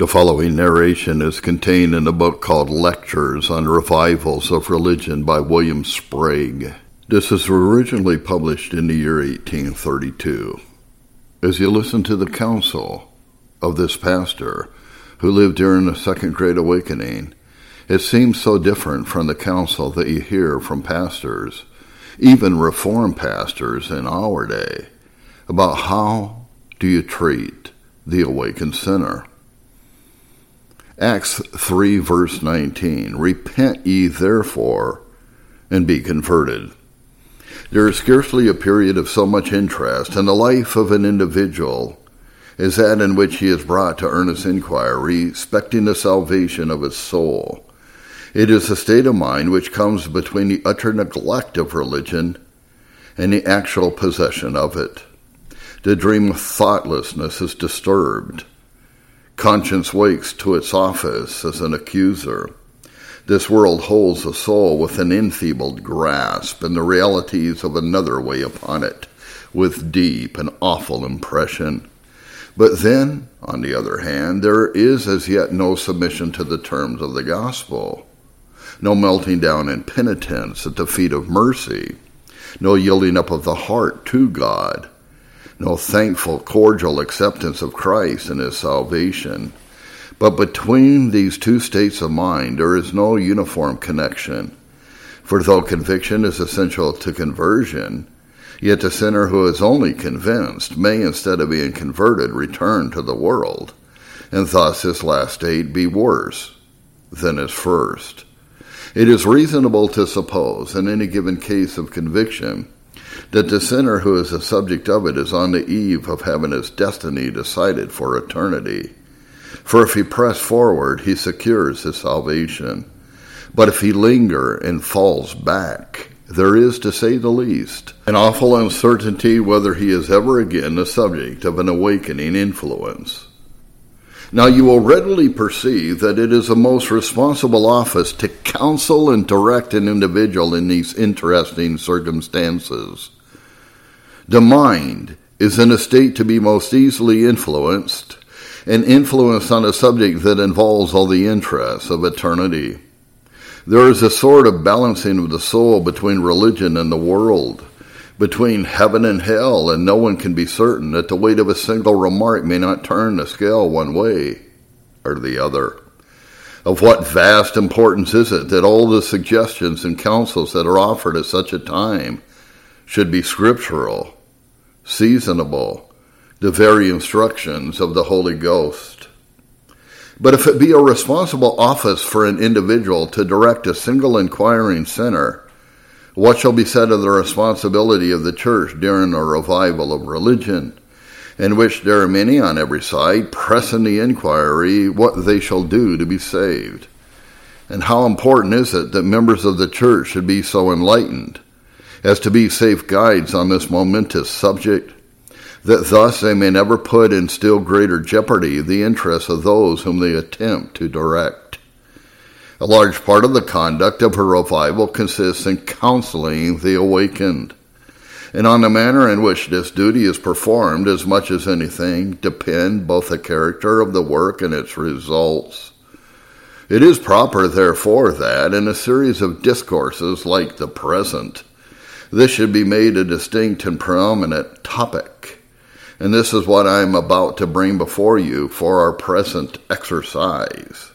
The following narration is contained in a book called Lectures on Revivals of Religion by William Sprague. This was originally published in the year 1832. As you listen to the counsel of this pastor, who lived during the Second Great Awakening, it seems so different from the counsel that you hear from pastors, even Reformed pastors in our day, about how do you treat the awakened sinner. Acts 3, verse 19 Repent ye therefore and be converted. There is scarcely a period of so much interest in the life of an individual as that in which he is brought to earnest inquiry respecting the salvation of his soul. It is a state of mind which comes between the utter neglect of religion and the actual possession of it. The dream of thoughtlessness is disturbed Conscience wakes to its office as an accuser. This world holds the soul with an enfeebled grasp, and the realities of another weigh upon it with deep and awful impression. But then, on the other hand, there is as yet no submission to the terms of the gospel, no melting down in penitence at the feet of mercy, no yielding up of the heart to God, no thankful, cordial acceptance of Christ and his salvation. But between these two states of mind, there is no uniform connection. For though conviction is essential to conversion, yet the sinner who is only convinced may, instead of being converted, return to the world, and thus his last state be worse than his first. It is reasonable to suppose, in any given case of conviction, that the sinner who is the subject of it is on the eve of having his destiny decided for eternity. For if he press forward, he secures his salvation. But if he linger and falls back, there is, to say the least, an awful uncertainty whether he is ever again the subject of an awakening influence. Now you will readily perceive that it is a most responsible office to counsel and direct an individual in these interesting circumstances. The mind is in a state to be most easily influenced, and influenced on a subject that involves all the interests of eternity. There is a sort of balancing of the soul between religion and the world between heaven and hell, and no one can be certain that the weight of a single remark may not turn the scale one way or the other. Of what vast importance is it that all the suggestions and counsels that are offered at such a time should be scriptural, seasonable, the very instructions of the Holy Ghost? But if it be a responsible office for an individual to direct a single inquiring sinner, what shall be said of the responsibility of the church during a revival of religion, in which there are many on every side pressing the inquiry what they shall do to be saved? And how important is it that members of the church should be so enlightened as to be safe guides on this momentous subject, that thus they may never put in still greater jeopardy the interests of those whom they attempt to direct? A large part of the conduct of her revival consists in counseling the awakened. And on the manner in which this duty is performed, as much as anything, depend both the character of the work and its results. It is proper, therefore, that in a series of discourses like the present, this should be made a distinct and prominent topic. And this is what I am about to bring before you for our present exercise.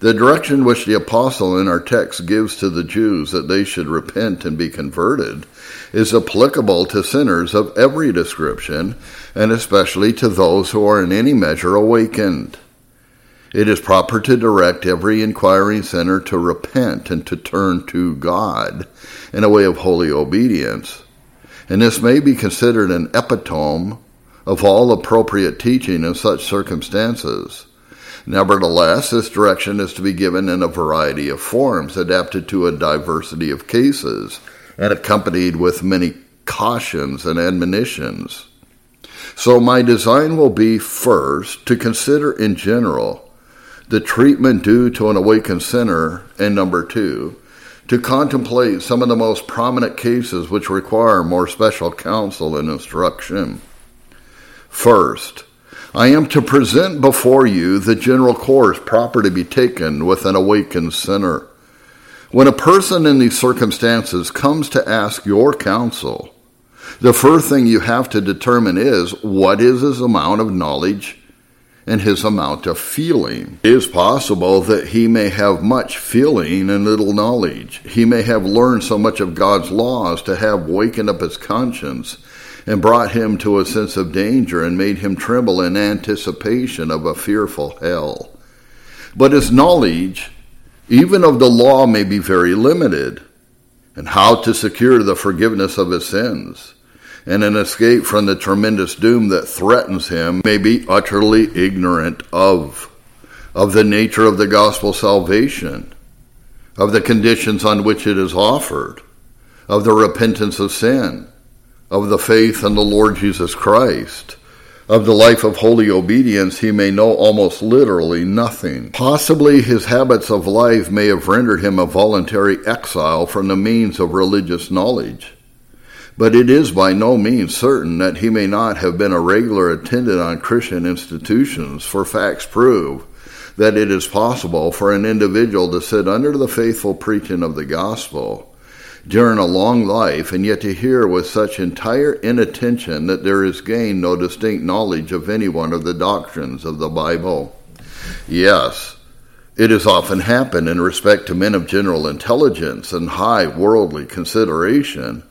The direction which the apostle in our text gives to the Jews that they should repent and be converted is applicable to sinners of every description, and especially to those who are in any measure awakened. It is proper to direct every inquiring sinner to repent and to turn to God in a way of holy obedience. And this may be considered an epitome of all appropriate teaching in such circumstances. Nevertheless, this direction is to be given in a variety of forms, adapted to a diversity of cases, and accompanied with many cautions and admonitions. So, my design will be first to consider in general the treatment due to an awakened sinner, and number two, to contemplate some of the most prominent cases which require more special counsel and instruction. First, I am to present before you the general course proper to be taken with an awakened sinner. When a person in these circumstances comes to ask your counsel, the first thing you have to determine is what is his amount of knowledge and his amount of feeling. It is possible that he may have much feeling and little knowledge. He may have learned so much of God's laws to have wakened up his conscience and brought him to a sense of danger and made him tremble in anticipation of a fearful hell. But his knowledge, even of the law, may be very limited, and how to secure the forgiveness of his sins and an escape from the tremendous doom that threatens him may be utterly ignorant of of the nature of the gospel salvation of the conditions on which it is offered of the repentance of sin of the faith in the Lord Jesus Christ of the life of holy obedience, he may know almost literally nothing. Possibly his habits of life may have rendered him a voluntary exile from the means of religious knowledge but it is by no means certain that he may not have been a regular attendant on Christian institutions, for facts prove that it is possible for an individual to sit under the faithful preaching of the gospel during a long life and yet to hear with such entire inattention that there is gained no distinct knowledge of any one of the doctrines of the Bible. Yes, it has often happened in respect to men of general intelligence and high worldly consideration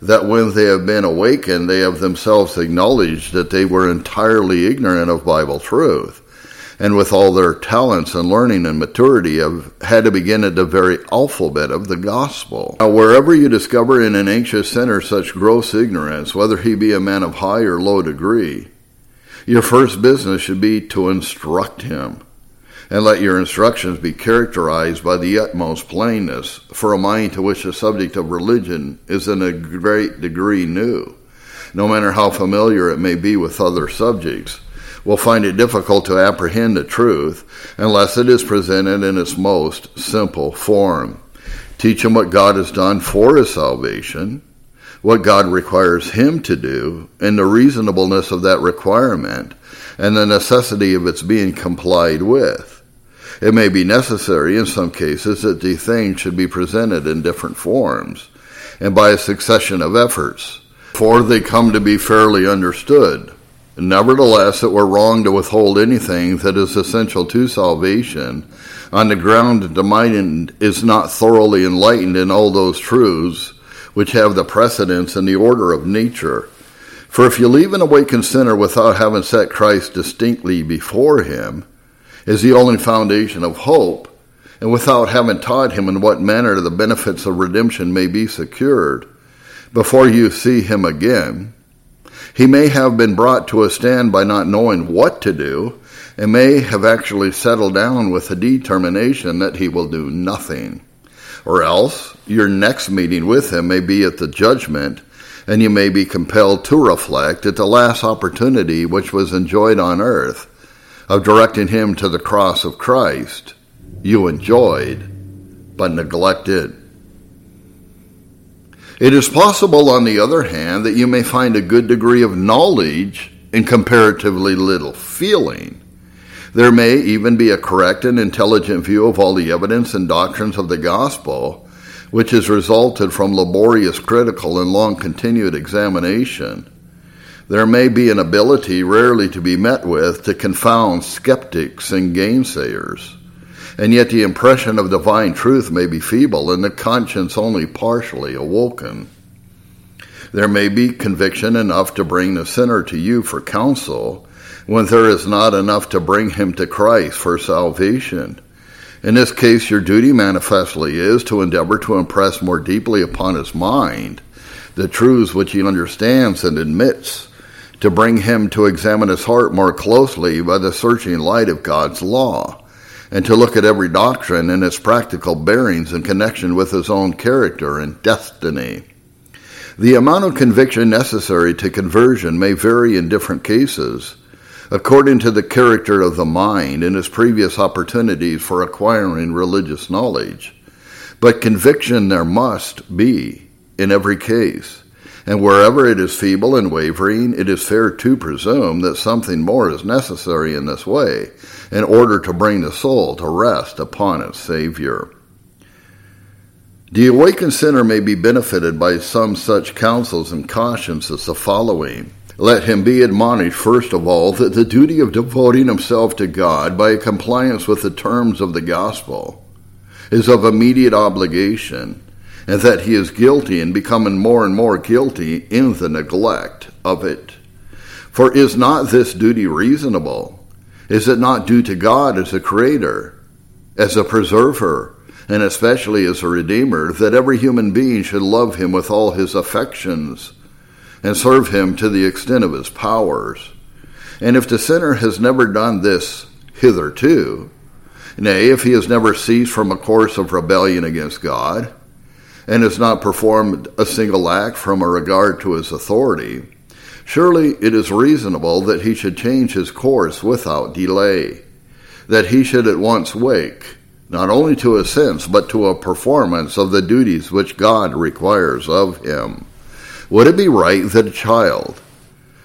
that when they have been awakened, they have themselves acknowledged that they were entirely ignorant of Bible truth. And with all their talents and learning and maturity, have had to begin at the very alphabet of the gospel. Now, wherever you discover in an anxious sinner such gross ignorance, whether he be a man of high or low degree, your first business should be to instruct him and let your instructions be characterized by the utmost plainness for a mind to which the subject of religion is in a great degree new. No matter how familiar it may be with other subjects, will find it difficult to apprehend the truth unless it is presented in its most simple form. Teach him what God has done for his salvation, what God requires him to do, and the reasonableness of that requirement, and the necessity of its being complied with. It may be necessary in some cases that the thing should be presented in different forms and by a succession of efforts, for they come to be fairly understood. Nevertheless, it were wrong to withhold anything that is essential to salvation on the ground that the mind is not thoroughly enlightened in all those truths which have the precedence in the order of nature. For if you leave an awakened sinner without having set Christ distinctly before him, as the only foundation of hope, and without having taught him in what manner the benefits of redemption may be secured, before you see him again, he may have been brought to a stand by not knowing what to do, and may have actually settled down with a determination that he will do nothing. Or else, your next meeting with him may be at the judgment, and you may be compelled to reflect at the last opportunity which was enjoyed on earth of directing him to the cross of Christ you enjoyed but neglected. It is possible, on the other hand, that you may find a good degree of knowledge and comparatively little feeling. There may even be a correct and intelligent view of all the evidence and doctrines of the gospel, which has resulted from laborious, critical, and long continued examination there may be an ability rarely to be met with to confound skeptics and gainsayers. And yet the impression of divine truth may be feeble and the conscience only partially awoken. There may be conviction enough to bring the sinner to you for counsel when there is not enough to bring him to Christ for salvation. In this case, your duty manifestly is to endeavor to impress more deeply upon his mind the truths which he understands and admits to bring him to examine his heart more closely by the searching light of God's law, and to look at every doctrine and its practical bearings in connection with his own character and destiny. The amount of conviction necessary to conversion may vary in different cases, according to the character of the mind and its previous opportunities for acquiring religious knowledge. But conviction there must be in every case and wherever it is feeble and wavering, it is fair to presume that something more is necessary in this way in order to bring the soul to rest upon its Savior. The awakened sinner may be benefited by some such counsels and cautions as the following. Let him be admonished, first of all, that the duty of devoting himself to God by a compliance with the terms of the gospel is of immediate obligation and that he is guilty and becoming more and more guilty in the neglect of it. For is not this duty reasonable? Is it not due to God as a creator, as a preserver, and especially as a redeemer, that every human being should love him with all his affections and serve him to the extent of his powers? And if the sinner has never done this hitherto, nay, if he has never ceased from a course of rebellion against God, and has not performed a single act from a regard to his authority, surely it is reasonable that he should change his course without delay, that he should at once wake, not only to a sense, but to a performance of the duties which God requires of him. Would it be right that a child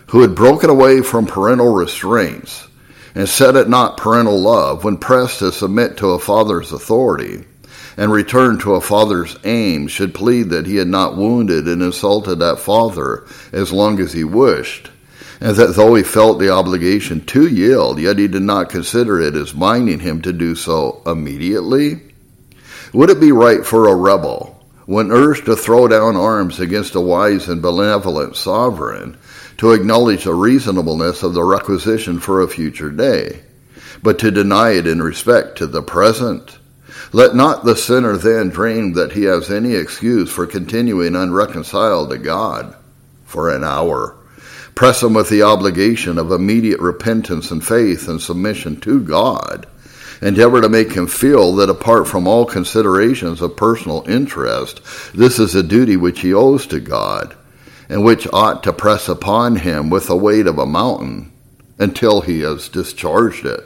who had broken away from parental restraints and set at naught parental love when pressed to submit to a father's authority, and return to a father's aim should plead that he had not wounded and insulted that father as long as he wished, and that though he felt the obligation to yield, yet he did not consider it as binding him to do so immediately? Would it be right for a rebel, when urged to throw down arms against a wise and benevolent sovereign, to acknowledge the reasonableness of the requisition for a future day, but to deny it in respect to the present? Let not the sinner then dream that he has any excuse for continuing unreconciled to God for an hour. Press him with the obligation of immediate repentance and faith and submission to God. Endeavor to make him feel that apart from all considerations of personal interest, this is a duty which he owes to God, and which ought to press upon him with the weight of a mountain until he has discharged it.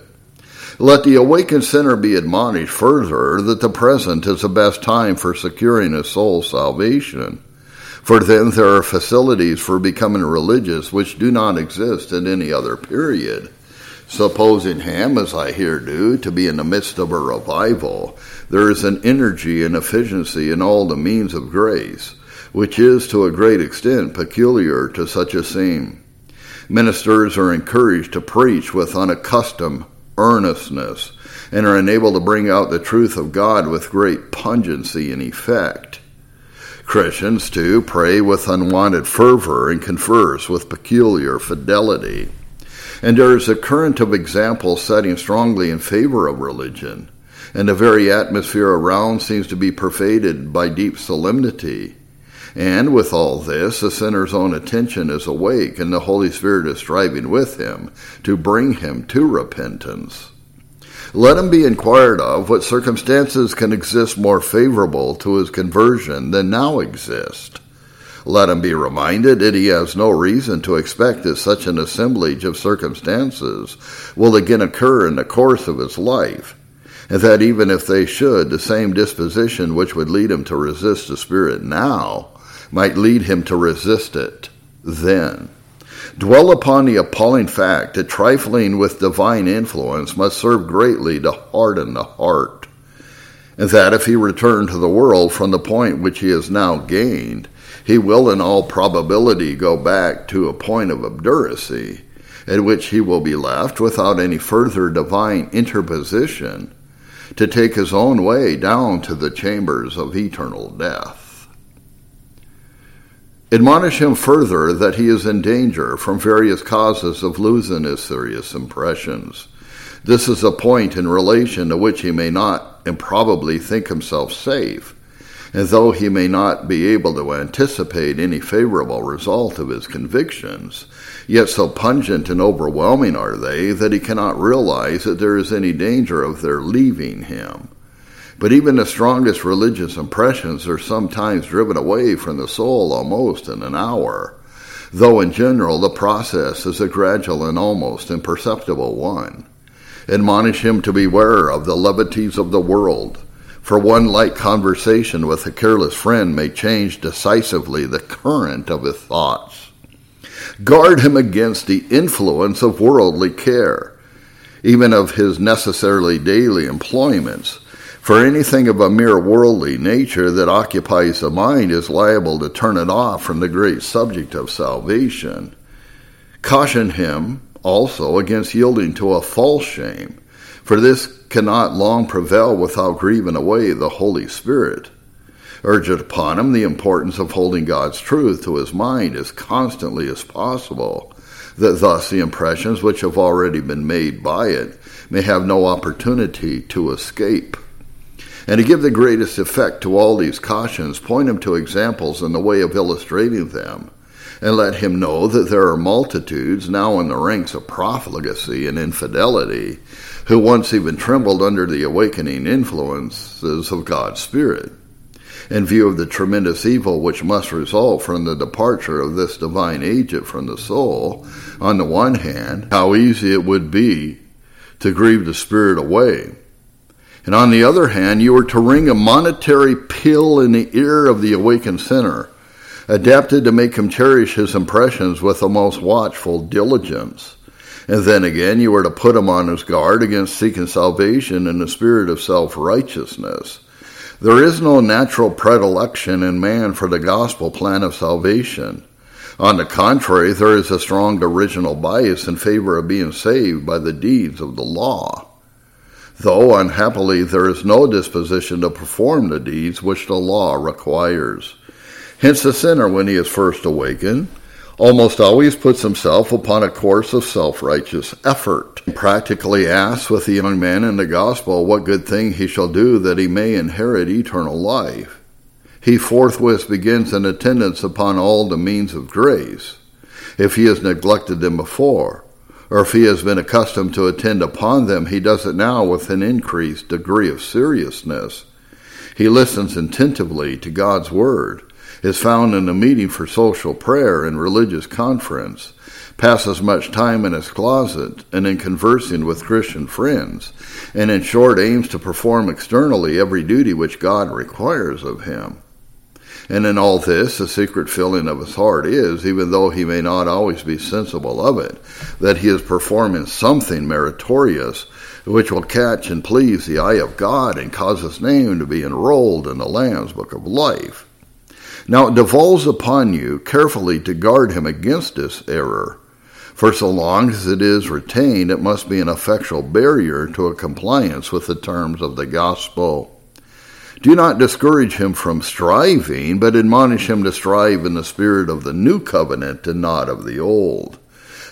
Let the awakened sinner be admonished further that the present is the best time for securing his soul's salvation. For then there are facilities for becoming religious which do not exist at any other period. Supposing him, as I here do, to be in the midst of a revival, there is an energy and efficiency in all the means of grace, which is to a great extent peculiar to such a scene. Ministers are encouraged to preach with unaccustomed earnestness and are enabled to bring out the truth of God with great pungency and effect. Christians, too, pray with unwonted fervor and converse with peculiar fidelity. And there is a current of examples setting strongly in favor of religion, and the very atmosphere around seems to be pervaded by deep solemnity. And with all this, the sinner's own attention is awake, and the Holy Spirit is striving with him to bring him to repentance. Let him be inquired of what circumstances can exist more favorable to his conversion than now exist. Let him be reminded that he has no reason to expect that such an assemblage of circumstances will again occur in the course of his life, and that even if they should, the same disposition which would lead him to resist the Spirit now might lead him to resist it then. Dwell upon the appalling fact that trifling with divine influence must serve greatly to harden the heart, and that if he return to the world from the point which he has now gained, he will in all probability go back to a point of obduracy, at which he will be left without any further divine interposition to take his own way down to the chambers of eternal death. Admonish him further that he is in danger from various causes of losing his serious impressions. This is a point in relation to which he may not improbably think himself safe, and though he may not be able to anticipate any favorable result of his convictions, yet so pungent and overwhelming are they that he cannot realize that there is any danger of their leaving him. But even the strongest religious impressions are sometimes driven away from the soul almost in an hour, though in general the process is a gradual and almost imperceptible one. Admonish him to beware of the levities of the world, For one light conversation with a careless friend may change decisively the current of his thoughts. Guard him against the influence of worldly care, even of his necessarily daily employments. For anything of a mere worldly nature that occupies the mind is liable to turn it off from the great subject of salvation. Caution him also against yielding to a false shame, for this cannot long prevail without grieving away the Holy Spirit. Urge it upon him the importance of holding God's truth to his mind as constantly as possible, that thus the impressions which have already been made by it may have no opportunity to escape. And to give the greatest effect to all these cautions, point him to examples in the way of illustrating them and let him know that there are multitudes now in the ranks of profligacy and infidelity who once even trembled under the awakening influences of God's Spirit. In view of the tremendous evil which must result from the departure of this divine agent from the soul, on the one hand, how easy it would be to grieve the Spirit away. And on the other hand, you were to ring a monetary peal in the ear of the awakened sinner adapted to make him cherish his impressions with the most watchful diligence. And then again, you were to put him on his guard against seeking salvation in the spirit of self righteousness. There is no natural predilection in man for the gospel plan of salvation. On the contrary, there is a strong original bias in favor of being saved by the deeds of the law. Though unhappily there is no disposition to perform the deeds which the law requires. Hence, the sinner, when he is first awakened, almost always puts himself upon a course of self righteous effort. He practically asks with the young man in the gospel what good thing he shall do that he may inherit eternal life. He forthwith begins an attendance upon all the means of grace, if he has neglected them before, or if he has been accustomed to attend upon them, he does it now with an increased degree of seriousness. He listens attentively to God's word is found in a meeting for social prayer and religious conference, passes much time in his closet and in conversing with Christian friends, and in short aims to perform externally every duty which God requires of him. And in all this, the secret filling of his heart is, even though he may not always be sensible of it, that he is performing something meritorious which will catch and please the eye of God and cause his name to be enrolled in the Lamb's Book of Life. Now it devolves upon you carefully to guard him against this error. For so long as it is retained, it must be an effectual barrier to a compliance with the terms of the gospel. Do not discourage him from striving, but admonish him to strive in the spirit of the new covenant and not of the old.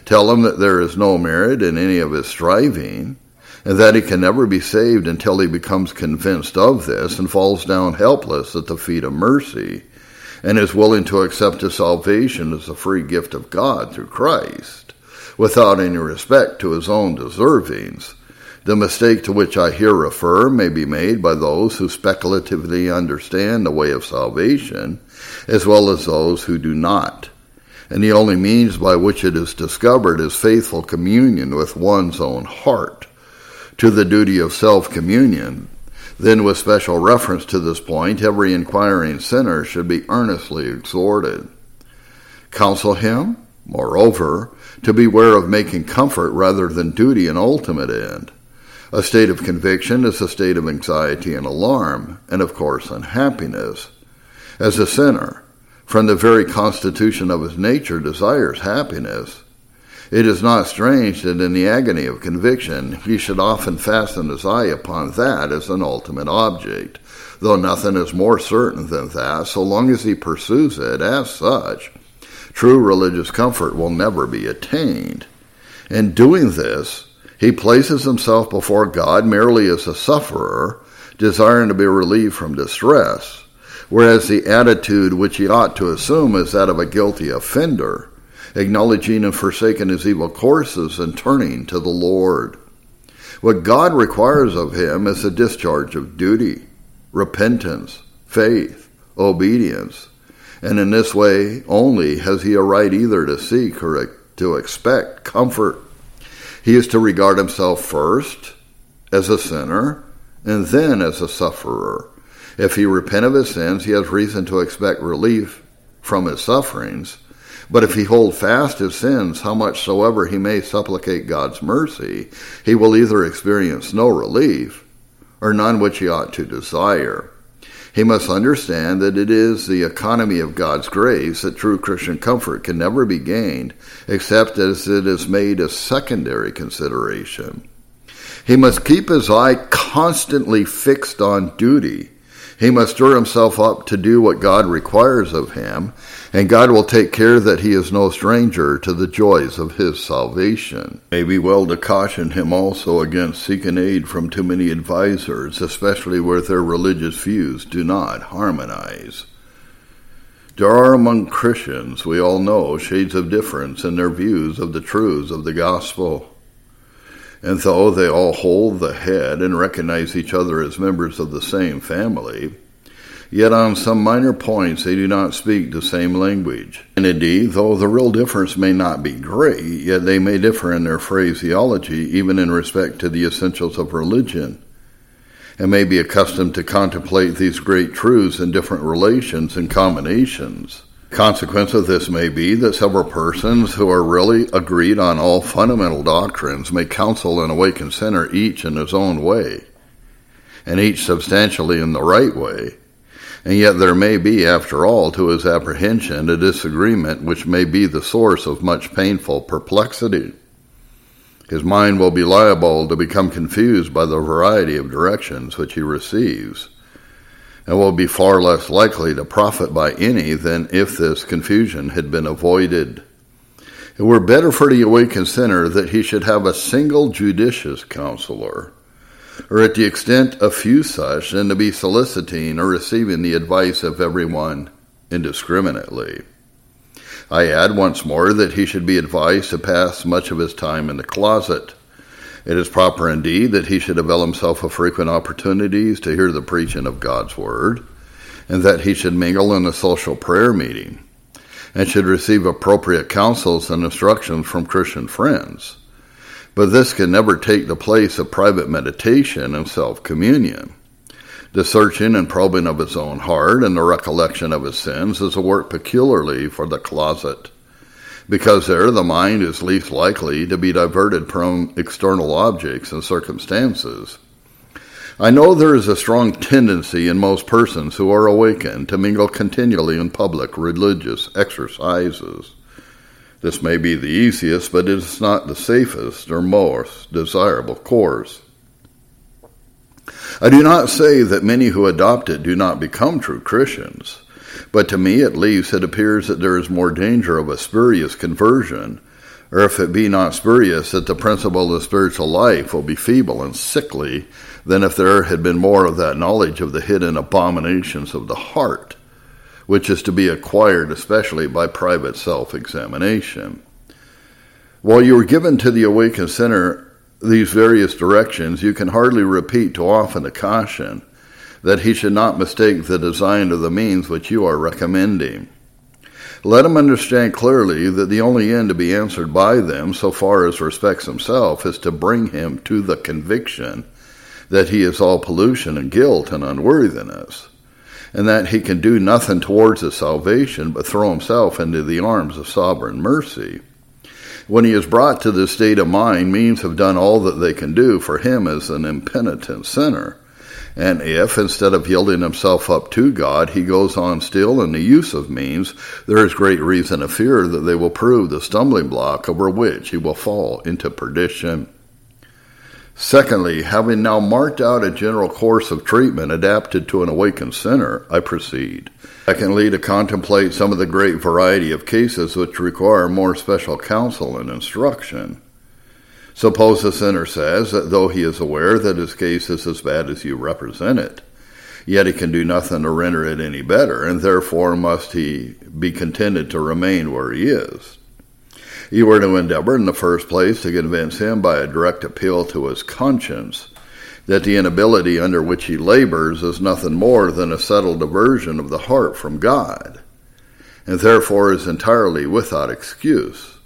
Tell him that there is no merit in any of his striving, and that he can never be saved until he becomes convinced of this and falls down helpless at the feet of mercy and is willing to accept his salvation as a free gift of God through Christ, without any respect to his own deservings. The mistake to which I here refer may be made by those who speculatively understand the way of salvation, as well as those who do not. And the only means by which it is discovered is faithful communion with one's own heart. To the duty of self communion, then, with special reference to this point, every inquiring sinner should be earnestly exhorted. Counsel him, moreover, to beware of making comfort rather than duty an ultimate end. A state of conviction is a state of anxiety and alarm, and of course unhappiness. As a sinner, from the very constitution of his nature, desires happiness. It is not strange that in the agony of conviction he should often fasten his eye upon that as an ultimate object, though nothing is more certain than that, so long as he pursues it as such, true religious comfort will never be attained. In doing this, he places himself before God merely as a sufferer, desiring to be relieved from distress, whereas the attitude which he ought to assume is that of a guilty offender acknowledging and forsaking his evil courses and turning to the Lord. What God requires of him is a discharge of duty, repentance, faith, obedience, and in this way only has he a right either to seek or to expect comfort. He is to regard himself first as a sinner and then as a sufferer. If he repent of his sins, he has reason to expect relief from his sufferings. But if he hold fast his sins, how much soever he may supplicate God's mercy, he will either experience no relief, or none which he ought to desire. He must understand that it is the economy of God's grace that true Christian comfort can never be gained except as it is made a secondary consideration. He must keep his eye constantly fixed on duty. He must stir himself up to do what God requires of him, and God will take care that he is no stranger to the joys of his salvation. May be well to caution him also against seeking aid from too many advisers, especially where their religious views do not harmonize. There are among Christians, we all know, shades of difference in their views of the truths of the gospel and though they all hold the head and recognize each other as members of the same family, yet on some minor points they do not speak the same language. And indeed, though the real difference may not be great, yet they may differ in their phraseology, even in respect to the essentials of religion, and may be accustomed to contemplate these great truths in different relations and combinations. Consequence of this may be that several persons who are really agreed on all fundamental doctrines may counsel an awakened sinner each in his own way, and each substantially in the right way. And yet there may be, after all, to his apprehension, a disagreement which may be the source of much painful perplexity. His mind will be liable to become confused by the variety of directions which he receives and will be far less likely to profit by any than if this confusion had been avoided. It were better for the awakened sinner that he should have a single judicious counselor, or at the extent a few such, than to be soliciting or receiving the advice of everyone indiscriminately. I add once more that he should be advised to pass much of his time in the closet it is proper indeed that he should avail himself of frequent opportunities to hear the preaching of God's word, and that he should mingle in a social prayer meeting, and should receive appropriate counsels and instructions from Christian friends. But this can never take the place of private meditation and self communion. The searching and probing of his own heart and the recollection of his sins is a work peculiarly for the closet because there the mind is least likely to be diverted from external objects and circumstances. I know there is a strong tendency in most persons who are awakened to mingle continually in public religious exercises. This may be the easiest, but it is not the safest or most desirable course. I do not say that many who adopt it do not become true Christians. But to me, at least, it appears that there is more danger of a spurious conversion, or if it be not spurious, that the principle of spiritual life will be feeble and sickly, than if there had been more of that knowledge of the hidden abominations of the heart, which is to be acquired especially by private self examination. While you are given to the awakened sinner these various directions, you can hardly repeat too often the caution that he should not mistake the design of the means which you are recommending. Let him understand clearly that the only end to be answered by them, so far as respects himself, is to bring him to the conviction that he is all pollution and guilt and unworthiness, and that he can do nothing towards his salvation but throw himself into the arms of sovereign mercy. When he is brought to this state of mind, means have done all that they can do for him as an impenitent sinner and if, instead of yielding himself up to God, he goes on still in the use of means, there is great reason to fear that they will prove the stumbling block over which he will fall into perdition. Secondly, having now marked out a general course of treatment adapted to an awakened sinner, I proceed. Secondly, to contemplate some of the great variety of cases which require more special counsel and instruction. Suppose the sinner says that though he is aware that his case is as bad as you represent it, yet he can do nothing to render it any better, and therefore must he be contented to remain where he is. You are to endeavor, in the first place, to convince him by a direct appeal to his conscience that the inability under which he labors is nothing more than a settled aversion of the heart from God, and therefore is entirely without excuse.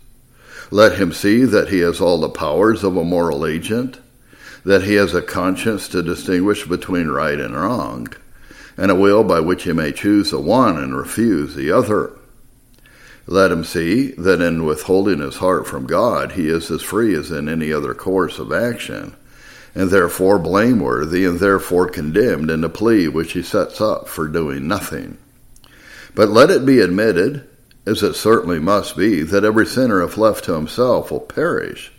Let him see that he has all the powers of a moral agent, that he has a conscience to distinguish between right and wrong, and a will by which he may choose the one and refuse the other. Let him see that in withholding his heart from God, he is as free as in any other course of action, and therefore blameworthy, and therefore condemned in the plea which he sets up for doing nothing. But let it be admitted, as it certainly must be, that every sinner, if left to himself, will perish.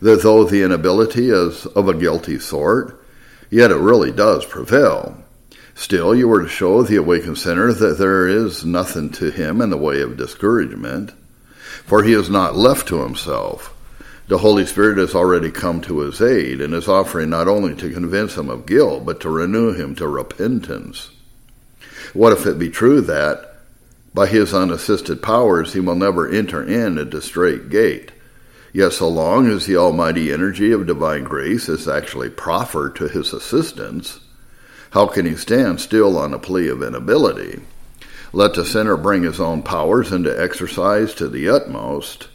That though the inability is of a guilty sort, yet it really does prevail. Still, you are to show the awakened sinner that there is nothing to him in the way of discouragement, for he is not left to himself. The Holy Spirit has already come to his aid and is offering not only to convince him of guilt, but to renew him to repentance. What if it be true that, by his unassisted powers, he will never enter in at the strait gate? Yet, so long as the almighty energy of divine grace is actually proffered to his assistance, how can he stand still on a plea of inability? Let the sinner bring his own powers into exercise to the utmost,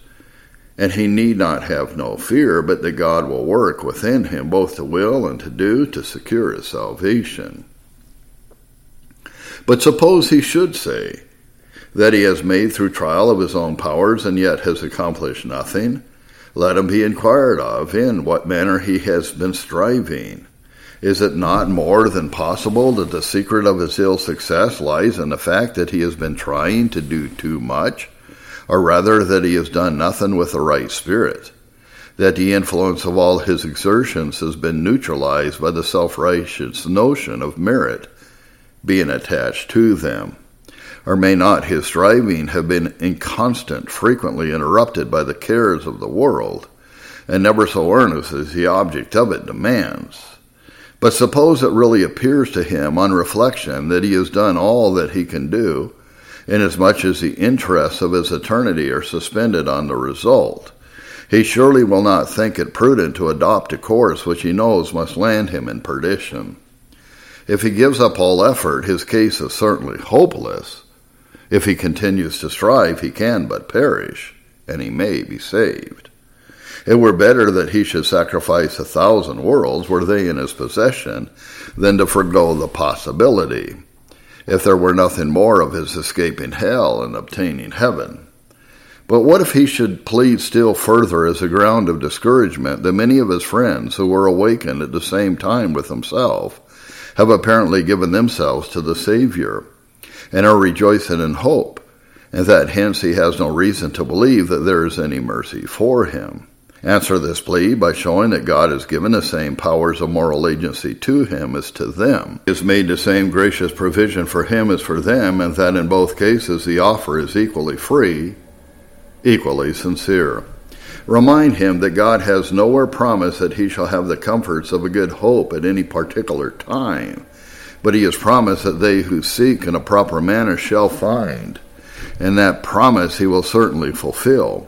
and he need not have no fear, but that God will work within him both to will and to do to secure his salvation. But suppose he should say that he has made through trial of his own powers and yet has accomplished nothing, let him be inquired of in what manner he has been striving. Is it not more than possible that the secret of his ill success lies in the fact that he has been trying to do too much, or rather that he has done nothing with the right spirit? That the influence of all his exertions has been neutralized by the self righteous notion of merit being attached to them? Or may not his striving have been inconstant, frequently interrupted by the cares of the world, and never so earnest as the object of it demands? But suppose it really appears to him on reflection that he has done all that he can do, inasmuch as the interests of his eternity are suspended on the result. He surely will not think it prudent to adopt a course which he knows must land him in perdition. If he gives up all effort, his case is certainly hopeless. If he continues to strive, he can but perish, and he may be saved. It were better that he should sacrifice a thousand worlds, were they in his possession, than to forego the possibility, if there were nothing more of his escaping hell and obtaining heaven. But what if he should plead still further as a ground of discouragement that many of his friends who were awakened at the same time with himself have apparently given themselves to the Savior, and are rejoicing in hope, and that hence he has no reason to believe that there is any mercy for him. Answer this plea by showing that God has given the same powers of moral agency to him as to them, he has made the same gracious provision for him as for them, and that in both cases the offer is equally free, equally sincere. Remind him that God has nowhere promised that he shall have the comforts of a good hope at any particular time, but he has promised that they who seek in a proper manner shall find, and that promise he will certainly fulfill.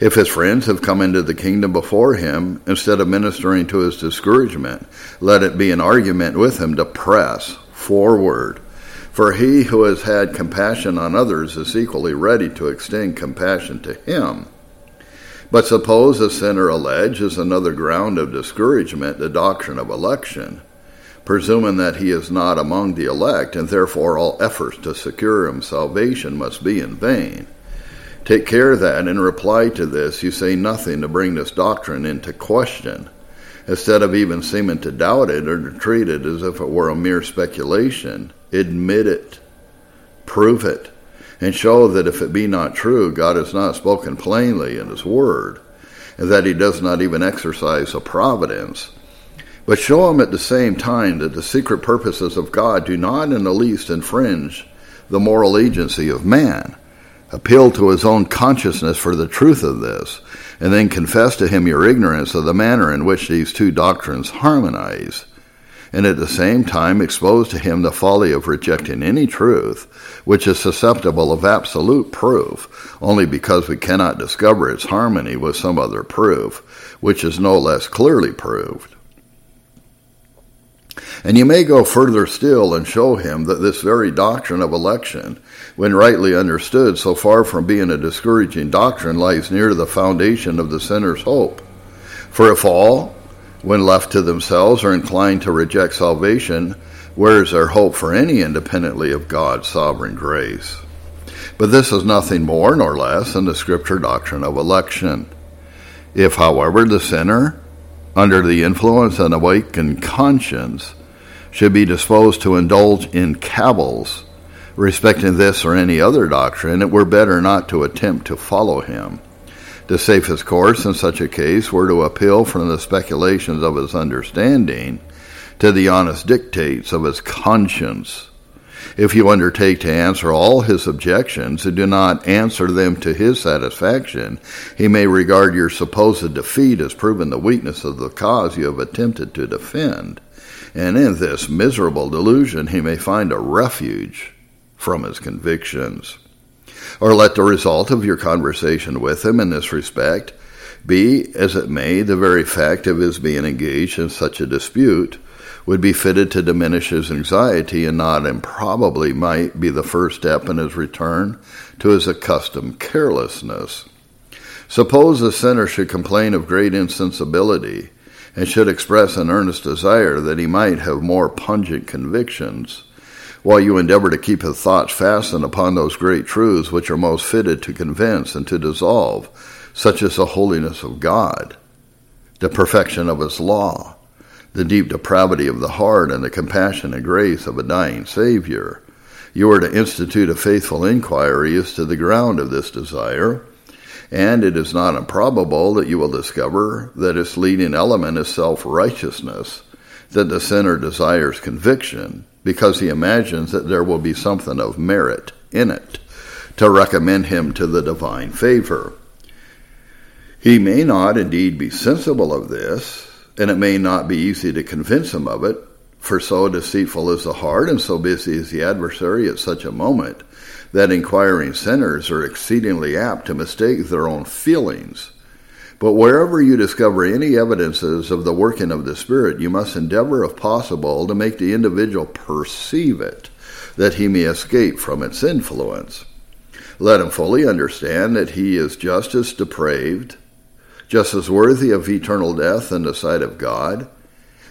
If his friends have come into the kingdom before him, instead of ministering to his discouragement, let it be an argument with him to press forward. For he who has had compassion on others is equally ready to extend compassion to him. But suppose a sinner alleges as another ground of discouragement the doctrine of election, presuming that he is not among the elect, and therefore all efforts to secure him salvation must be in vain. Take care that in reply to this you say nothing to bring this doctrine into question, instead of even seeming to doubt it or to treat it as if it were a mere speculation. Admit it, prove it and show that if it be not true, God has not spoken plainly in His Word, and that He does not even exercise a providence. But show him at the same time that the secret purposes of God do not in the least infringe the moral agency of man. Appeal to his own consciousness for the truth of this, and then confess to him your ignorance of the manner in which these two doctrines harmonize and at the same time expose to him the folly of rejecting any truth which is susceptible of absolute proof, only because we cannot discover its harmony with some other proof, which is no less clearly proved. And you may go further still and show him that this very doctrine of election, when rightly understood, so far from being a discouraging doctrine, lies near to the foundation of the sinner's hope. For if all, when left to themselves, are inclined to reject salvation, where is their hope for any independently of God's sovereign grace? But this is nothing more nor less than the scripture doctrine of election. If, however, the sinner, under the influence of an awakened conscience, should be disposed to indulge in cavils respecting this or any other doctrine, it were better not to attempt to follow him. The safest course in such a case were to appeal from the speculations of his understanding to the honest dictates of his conscience. If you undertake to answer all his objections and do not answer them to his satisfaction, he may regard your supposed defeat as proving the weakness of the cause you have attempted to defend. And in this miserable delusion, he may find a refuge from his convictions or let the result of your conversation with him in this respect be, as it may, the very fact of his being engaged in such a dispute would be fitted to diminish his anxiety and not improbably might be the first step in his return to his accustomed carelessness. Suppose a sinner should complain of great insensibility and should express an earnest desire that he might have more pungent convictions while you endeavor to keep his thoughts fastened upon those great truths which are most fitted to convince and to dissolve, such as the holiness of God, the perfection of his law, the deep depravity of the heart, and the compassion and grace of a dying Savior. You are to institute a faithful inquiry as to the ground of this desire, and it is not improbable that you will discover that its leading element is self righteousness, that the sinner desires conviction, because he imagines that there will be something of merit in it to recommend him to the divine favor. He may not indeed be sensible of this, and it may not be easy to convince him of it, for so deceitful is the heart and so busy is the adversary at such a moment that inquiring sinners are exceedingly apt to mistake their own feelings but wherever you discover any evidences of the working of the Spirit, you must endeavor, if possible, to make the individual perceive it, that he may escape from its influence. Let him fully understand that he is just as depraved, just as worthy of eternal death in the sight of God,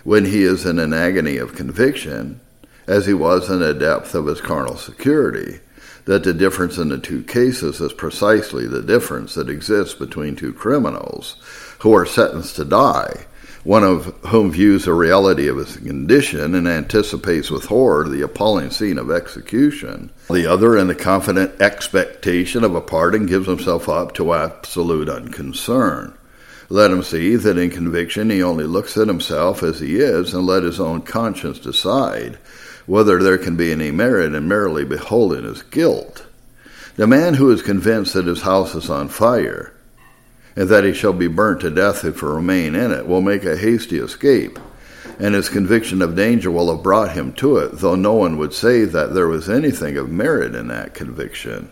when he is in an agony of conviction, as he was in the depth of his carnal security that the difference in the two cases is precisely the difference that exists between two criminals who are sentenced to die, one of whom views the reality of his condition and anticipates with horror the appalling scene of execution. The other, in the confident expectation of a pardon, gives himself up to absolute unconcern. Let him see that in conviction he only looks at himself as he is, and let his own conscience decide whether there can be any merit in merely beholding his guilt. The man who is convinced that his house is on fire, and that he shall be burnt to death if he remain in it, will make a hasty escape, and his conviction of danger will have brought him to it, though no one would say that there was anything of merit in that conviction.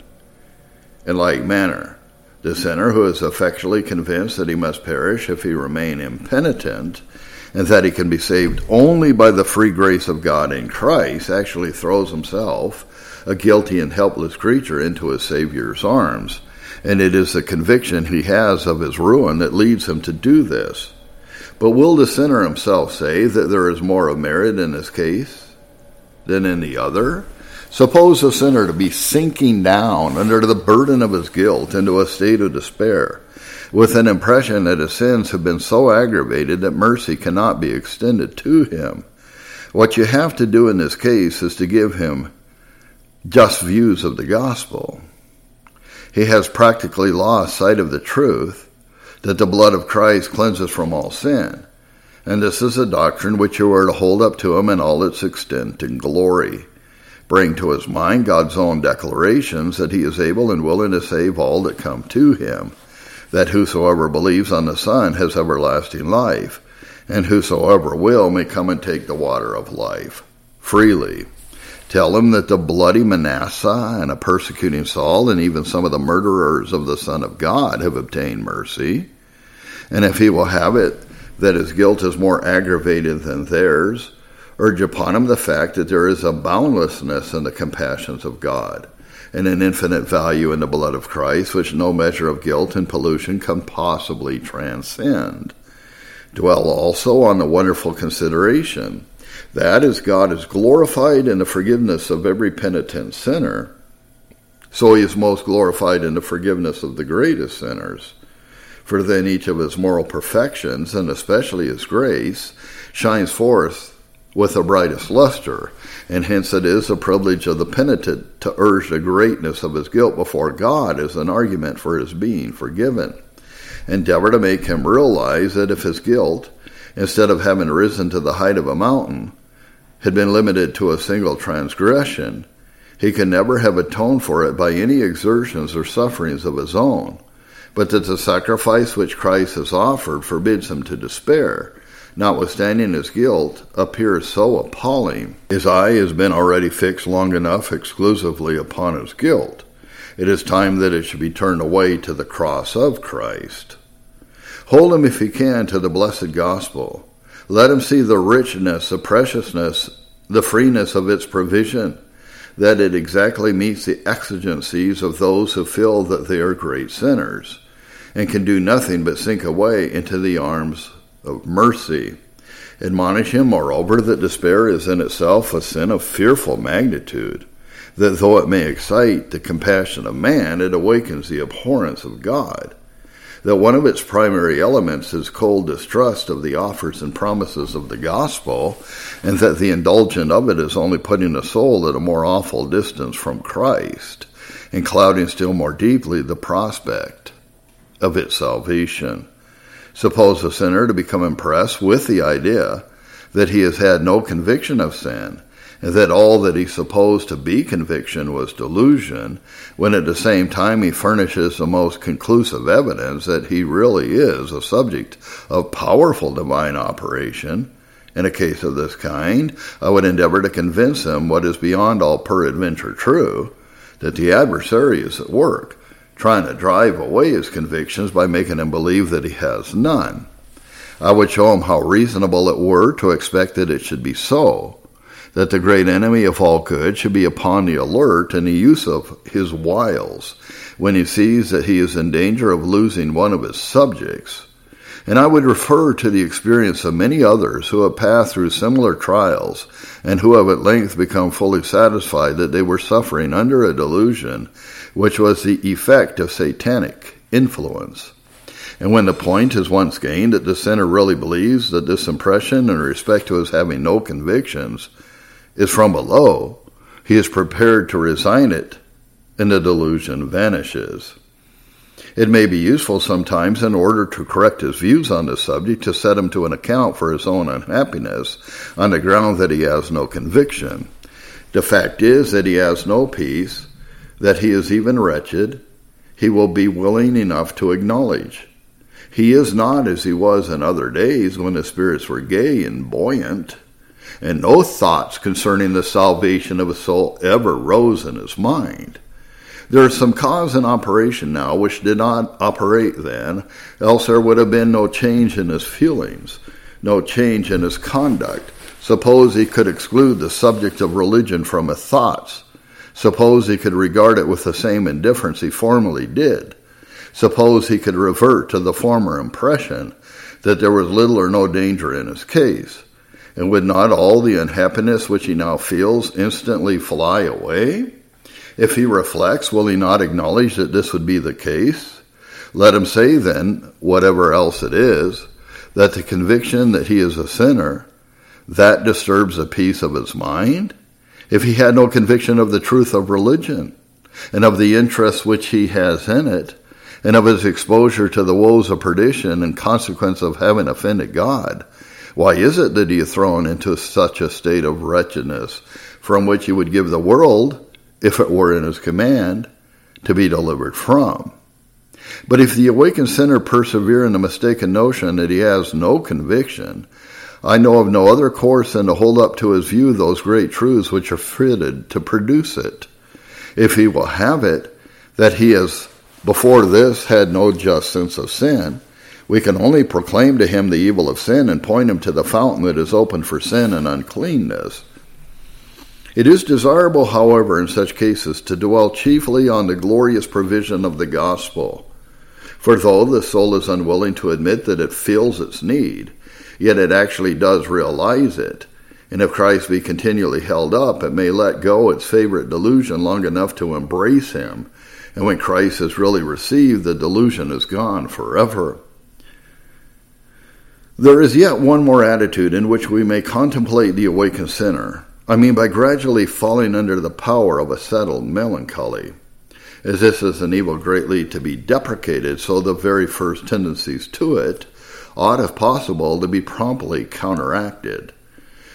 In like manner, the sinner who is effectually convinced that he must perish if he remain impenitent, and that he can be saved only by the free grace of God in Christ, actually throws himself, a guilty and helpless creature, into his Savior's arms. And it is the conviction he has of his ruin that leads him to do this. But will the sinner himself say that there is more of merit in this case than in the other? Suppose the sinner to be sinking down under the burden of his guilt into a state of despair with an impression that his sins have been so aggravated that mercy cannot be extended to him. What you have to do in this case is to give him just views of the gospel. He has practically lost sight of the truth that the blood of Christ cleanses from all sin. And this is a doctrine which you are to hold up to him in all its extent and glory. Bring to his mind God's own declarations that he is able and willing to save all that come to him that whosoever believes on the Son has everlasting life, and whosoever will may come and take the water of life freely. Tell him that the bloody Manasseh and a persecuting Saul and even some of the murderers of the Son of God have obtained mercy. And if he will have it that his guilt is more aggravated than theirs, urge upon him the fact that there is a boundlessness in the compassions of God and an infinite value in the blood of Christ, which no measure of guilt and pollution can possibly transcend. Dwell also on the wonderful consideration that as God is glorified in the forgiveness of every penitent sinner, so he is most glorified in the forgiveness of the greatest sinners. For then each of his moral perfections, and especially his grace, shines forth with the brightest luster, and hence it is the privilege of the penitent to urge the greatness of his guilt before God as an argument for his being forgiven. Endeavor to make him realize that if his guilt, instead of having risen to the height of a mountain, had been limited to a single transgression, he could never have atoned for it by any exertions or sufferings of his own, but that the sacrifice which Christ has offered forbids him to despair, notwithstanding his guilt, appears so appalling. His eye has been already fixed long enough exclusively upon his guilt. It is time that it should be turned away to the cross of Christ. Hold him, if he can, to the blessed gospel. Let him see the richness, the preciousness, the freeness of its provision, that it exactly meets the exigencies of those who feel that they are great sinners and can do nothing but sink away into the arms of mercy. Admonish him, moreover, that despair is in itself a sin of fearful magnitude, that though it may excite the compassion of man, it awakens the abhorrence of God, that one of its primary elements is cold distrust of the offers and promises of the gospel, and that the indulgence of it is only putting the soul at a more awful distance from Christ, and clouding still more deeply the prospect of its salvation. Suppose a sinner to become impressed with the idea that he has had no conviction of sin, and that all that he supposed to be conviction was delusion, when at the same time he furnishes the most conclusive evidence that he really is a subject of powerful divine operation. In a case of this kind, I would endeavor to convince him what is beyond all peradventure true, that the adversary is at work, trying to drive away his convictions by making him believe that he has none. I would show him how reasonable it were to expect that it should be so, that the great enemy of all good should be upon the alert in the use of his wiles when he sees that he is in danger of losing one of his subjects. And I would refer to the experience of many others who have passed through similar trials and who have at length become fully satisfied that they were suffering under a delusion which was the effect of satanic influence. And when the point is once gained that the sinner really believes that this impression in respect to his having no convictions is from below, he is prepared to resign it, and the delusion vanishes. It may be useful sometimes in order to correct his views on the subject to set him to an account for his own unhappiness on the ground that he has no conviction. The fact is that he has no peace that he is even wretched, he will be willing enough to acknowledge. He is not as he was in other days when his spirits were gay and buoyant, and no thoughts concerning the salvation of a soul ever rose in his mind. There is some cause in operation now which did not operate then, else there would have been no change in his feelings, no change in his conduct. Suppose he could exclude the subject of religion from his thoughts Suppose he could regard it with the same indifference he formerly did. Suppose he could revert to the former impression that there was little or no danger in his case. And would not all the unhappiness which he now feels instantly fly away? If he reflects, will he not acknowledge that this would be the case? Let him say then, whatever else it is, that the conviction that he is a sinner, that disturbs the peace of his mind? If he had no conviction of the truth of religion and of the interest which he has in it and of his exposure to the woes of perdition and consequence of having offended God, why is it that he is thrown into such a state of wretchedness from which he would give the world, if it were in his command, to be delivered from? But if the awakened sinner persevere in the mistaken notion that he has no conviction, I know of no other course than to hold up to his view those great truths which are fitted to produce it. If he will have it, that he has before this had no just sense of sin, we can only proclaim to him the evil of sin and point him to the fountain that is open for sin and uncleanness. It is desirable, however, in such cases to dwell chiefly on the glorious provision of the gospel. For though the soul is unwilling to admit that it feels its need, yet it actually does realize it. And if Christ be continually held up, it may let go its favorite delusion long enough to embrace him. And when Christ is really received, the delusion is gone forever. There is yet one more attitude in which we may contemplate the awakened sinner. I mean, by gradually falling under the power of a settled melancholy. As this is an evil greatly to be deprecated, so the very first tendencies to it ought, if possible, to be promptly counteracted.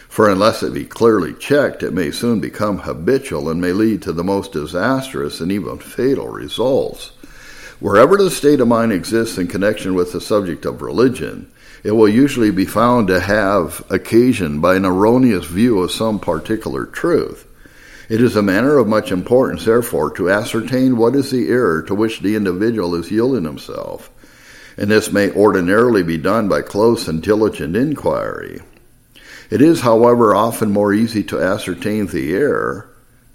For unless it be clearly checked, it may soon become habitual and may lead to the most disastrous and even fatal results. Wherever the state of mind exists in connection with the subject of religion, it will usually be found to have occasion by an erroneous view of some particular truth. It is a matter of much importance, therefore, to ascertain what is the error to which the individual is yielding himself, and this may ordinarily be done by close and diligent inquiry. It is, however, often more easy to ascertain the error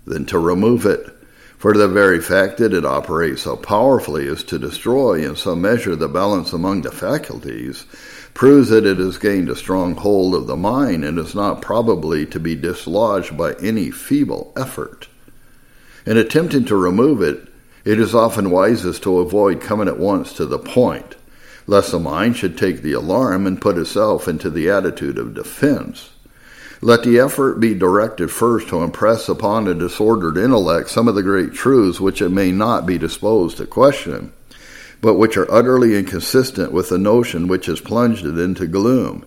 than to remove it, for the very fact that it operates so powerfully as to destroy in some measure the balance among the faculties proves that it has gained a strong hold of the mind and is not probably to be dislodged by any feeble effort. In attempting to remove it, it is often wisest to avoid coming at once to the point, lest the mind should take the alarm and put itself into the attitude of defense. Let the effort be directed first to impress upon a disordered intellect some of the great truths which it may not be disposed to question, but which are utterly inconsistent with the notion which has plunged it into gloom,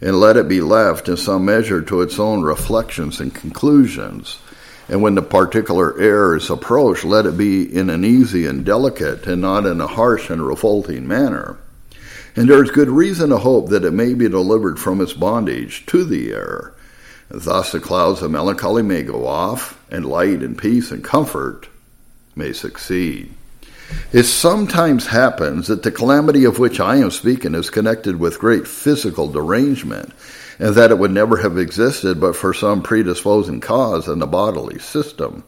and let it be left in some measure to its own reflections and conclusions. And when the particular error is approached, let it be in an easy and delicate, and not in a harsh and revolting manner. And there is good reason to hope that it may be delivered from its bondage to the error. Thus the clouds of melancholy may go off, and light and peace and comfort may succeed. It sometimes happens that the calamity of which I am speaking is connected with great physical derangement, and that it would never have existed but for some predisposing cause in the bodily system.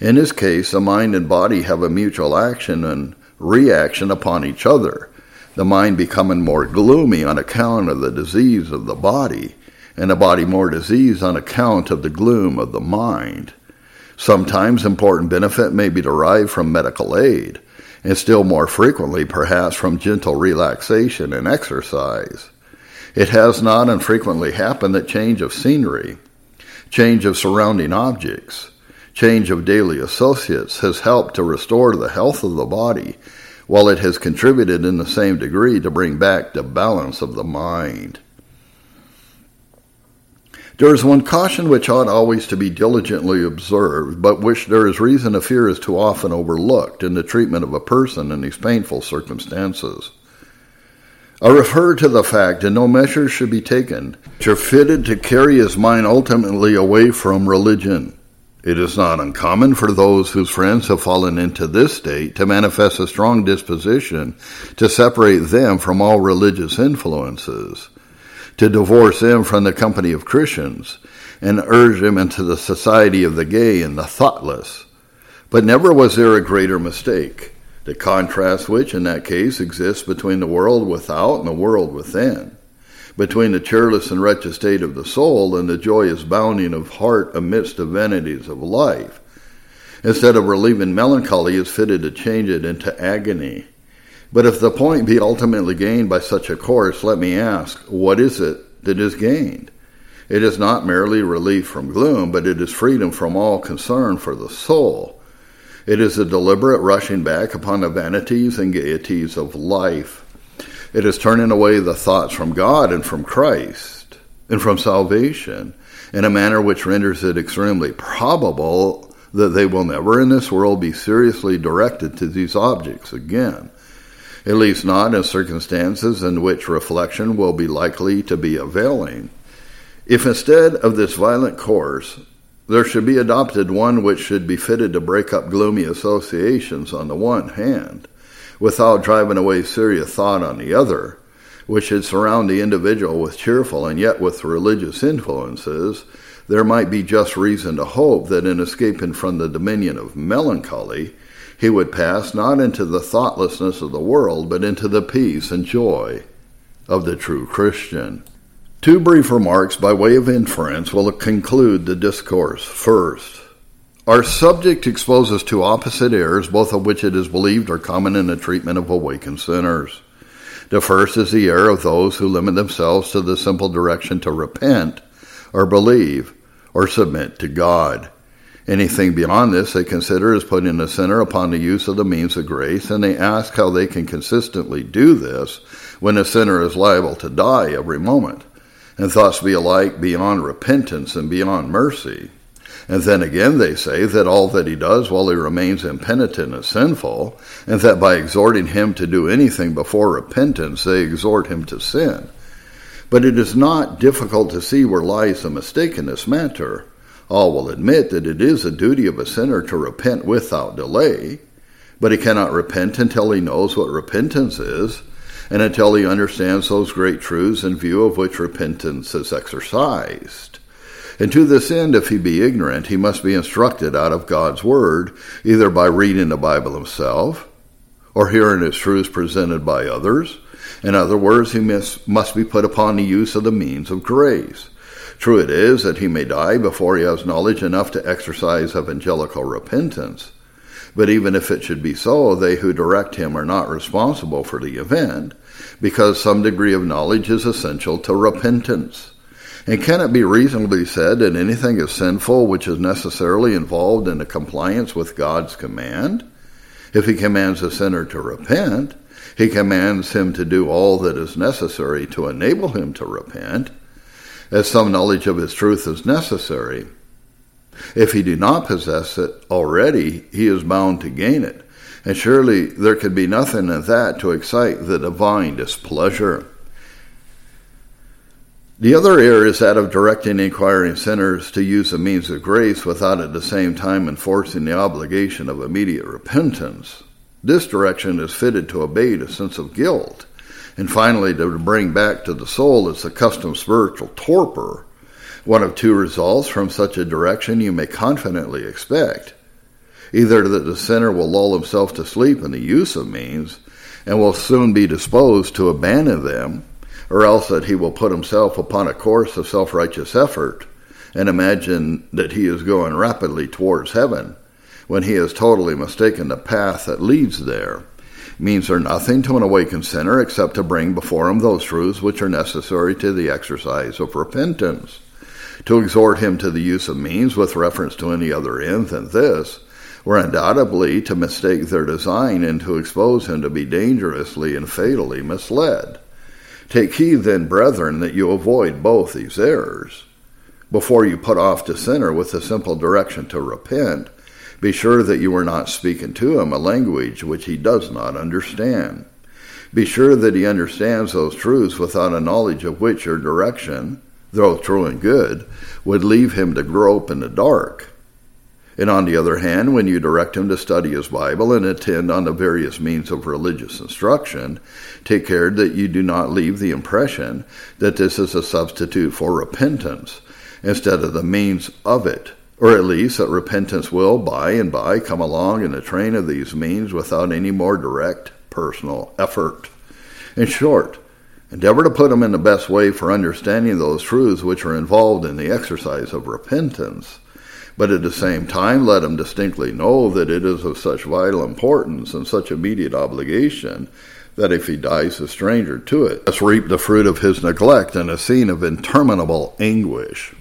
In this case, the mind and body have a mutual action and reaction upon each other, the mind becoming more gloomy on account of the disease of the body, and the body more diseased on account of the gloom of the mind. Sometimes important benefit may be derived from medical aid, and still more frequently, perhaps, from gentle relaxation and exercise. It has not infrequently happened that change of scenery, change of surrounding objects, change of daily associates has helped to restore the health of the body, while it has contributed in the same degree to bring back the balance of the mind. There is one caution which ought always to be diligently observed, but which there is reason to fear is too often overlooked in the treatment of a person in these painful circumstances. I refer to the fact that no measures should be taken which are fitted to carry his mind ultimately away from religion. It is not uncommon for those whose friends have fallen into this state to manifest a strong disposition to separate them from all religious influences to divorce them from the company of Christians and urge them into the society of the gay and the thoughtless. But never was there a greater mistake, the contrast which, in that case, exists between the world without and the world within, between the cheerless and wretched state of the soul and the joyous bounding of heart amidst the vanities of life. Instead of relieving melancholy, it's fitted to change it into agony but if the point be ultimately gained by such a course, let me ask, what is it that is gained? It is not merely relief from gloom, but it is freedom from all concern for the soul. It is a deliberate rushing back upon the vanities and gaieties of life. It is turning away the thoughts from God and from Christ and from salvation in a manner which renders it extremely probable that they will never in this world be seriously directed to these objects again at least not in circumstances in which reflection will be likely to be availing. If instead of this violent course, there should be adopted one which should be fitted to break up gloomy associations on the one hand, without driving away serious thought on the other, which should surround the individual with cheerful and yet with religious influences, there might be just reason to hope that in escaping from the dominion of melancholy, he would pass not into the thoughtlessness of the world, but into the peace and joy of the true Christian. Two brief remarks by way of inference will conclude the discourse. First, our subject exposes two opposite errors, both of which it is believed are common in the treatment of awakened sinners. The first is the error of those who limit themselves to the simple direction to repent, or believe, or submit to God. Anything beyond this they consider as putting the sinner upon the use of the means of grace, and they ask how they can consistently do this when a sinner is liable to die every moment, and thus be alike beyond repentance and beyond mercy. And then again, they say that all that he does while he remains impenitent is sinful, and that by exhorting him to do anything before repentance, they exhort him to sin. But it is not difficult to see where lies the mistake in this matter. All will admit that it is a duty of a sinner to repent without delay, but he cannot repent until he knows what repentance is, and until he understands those great truths in view of which repentance is exercised. And to this end, if he be ignorant, he must be instructed out of God's Word, either by reading the Bible himself, or hearing its truths presented by others. In other words, he must, must be put upon the use of the means of grace. True it is that he may die before he has knowledge enough to exercise evangelical repentance. But even if it should be so, they who direct him are not responsible for the event, because some degree of knowledge is essential to repentance. And can it be reasonably said that anything is sinful which is necessarily involved in a compliance with God's command? If he commands a sinner to repent, he commands him to do all that is necessary to enable him to repent, as some knowledge of his truth is necessary. If he do not possess it already, he is bound to gain it, and surely there could be nothing in that to excite the divine displeasure. The other error is that of directing inquiring sinners to use the means of grace without at the same time enforcing the obligation of immediate repentance. This direction is fitted to abate a sense of guilt, and finally to bring back to the soul its accustomed spiritual torpor. One of two results from such a direction you may confidently expect. Either that the sinner will lull himself to sleep in the use of means, and will soon be disposed to abandon them, or else that he will put himself upon a course of self righteous effort and imagine that he is going rapidly towards heaven when he has totally mistaken the path that leads there. Means are nothing to an awakened sinner except to bring before him those truths which are necessary to the exercise of repentance. To exhort him to the use of means with reference to any other end than this were undoubtedly to mistake their design and to expose him to be dangerously and fatally misled. Take heed then, brethren, that you avoid both these errors. Before you put off the sinner with the simple direction to repent, be sure that you are not speaking to him a language which he does not understand. Be sure that he understands those truths without a knowledge of which your direction, though true and good, would leave him to grope in the dark. And on the other hand, when you direct him to study his Bible and attend on the various means of religious instruction, take care that you do not leave the impression that this is a substitute for repentance instead of the means of it, or at least that repentance will by and by come along in the train of these means without any more direct personal effort. In short, endeavor to put him in the best way for understanding those truths which are involved in the exercise of repentance but at the same time let him distinctly know that it is of such vital importance and such immediate obligation that if he dies a stranger to it, must reap the fruit of his neglect in a scene of interminable anguish.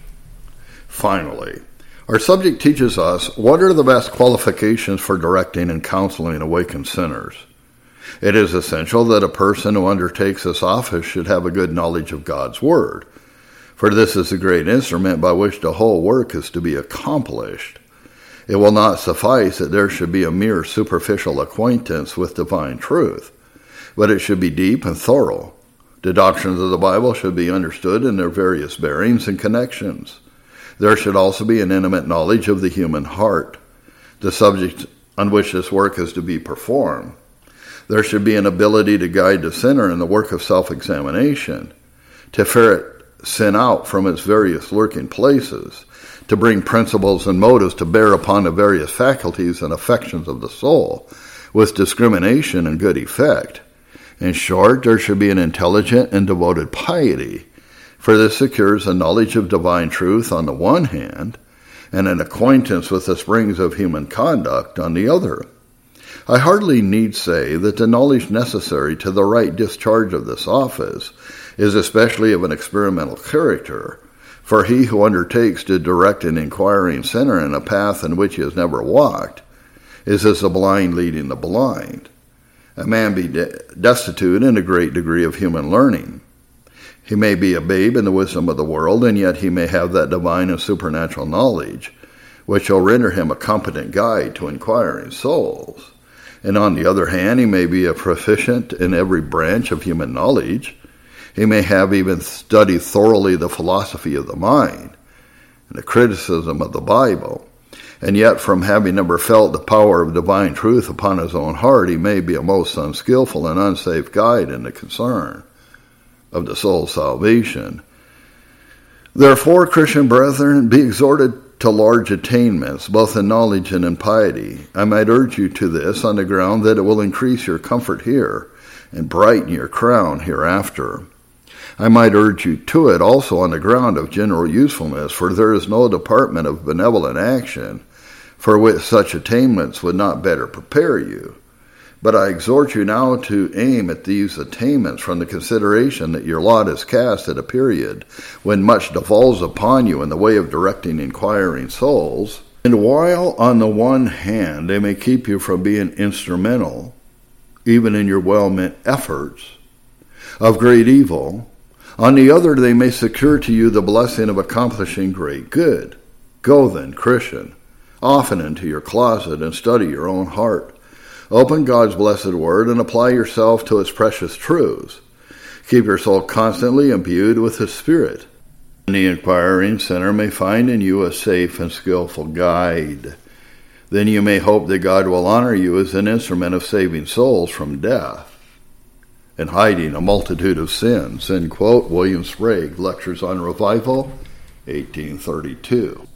Finally, our subject teaches us what are the best qualifications for directing and counseling awakened sinners. It is essential that a person who undertakes this office should have a good knowledge of God's Word for this is the great instrument by which the whole work is to be accomplished. It will not suffice that there should be a mere superficial acquaintance with divine truth, but it should be deep and thorough. The doctrines of the Bible should be understood in their various bearings and connections. There should also be an intimate knowledge of the human heart, the subject on which this work is to be performed. There should be an ability to guide the sinner in the work of self examination, to ferret sin out from its various lurking places, to bring principles and motives to bear upon the various faculties and affections of the soul, with discrimination and good effect, In short, there should be an intelligent and devoted piety, for this secures a knowledge of divine truth on the one hand, and an acquaintance with the springs of human conduct on the other. I hardly need say that the knowledge necessary to the right discharge of this office is especially of an experimental character, for he who undertakes to direct an inquiring sinner in a path in which he has never walked is as the blind leading the blind. A man be de- destitute in a great degree of human learning. He may be a babe in the wisdom of the world, and yet he may have that divine and supernatural knowledge which shall render him a competent guide to inquiring souls. And on the other hand, he may be a proficient in every branch of human knowledge. He may have even studied thoroughly the philosophy of the mind and the criticism of the Bible. And yet, from having never felt the power of divine truth upon his own heart, he may be a most unskillful and unsafe guide in the concern of the soul's salvation. Therefore, Christian brethren, be exhorted to large attainments, both in knowledge and in piety. I might urge you to this on the ground that it will increase your comfort here and brighten your crown hereafter. I might urge you to it also on the ground of general usefulness, for there is no department of benevolent action for which such attainments would not better prepare you. But I exhort you now to aim at these attainments from the consideration that your lot is cast at a period when much devolves upon you in the way of directing inquiring souls. And while on the one hand they may keep you from being instrumental, even in your well meant efforts, of great evil, on the other they may secure to you the blessing of accomplishing great good. Go then, Christian, often into your closet and study your own heart Open God's blessed word and apply yourself to its precious truths. Keep your soul constantly imbued with His Spirit. And the inquiring sinner may find in you a safe and skillful guide. Then you may hope that God will honor you as an instrument of saving souls from death and hiding a multitude of sins. End quote. William Sprague, Lectures on Revival, 1832.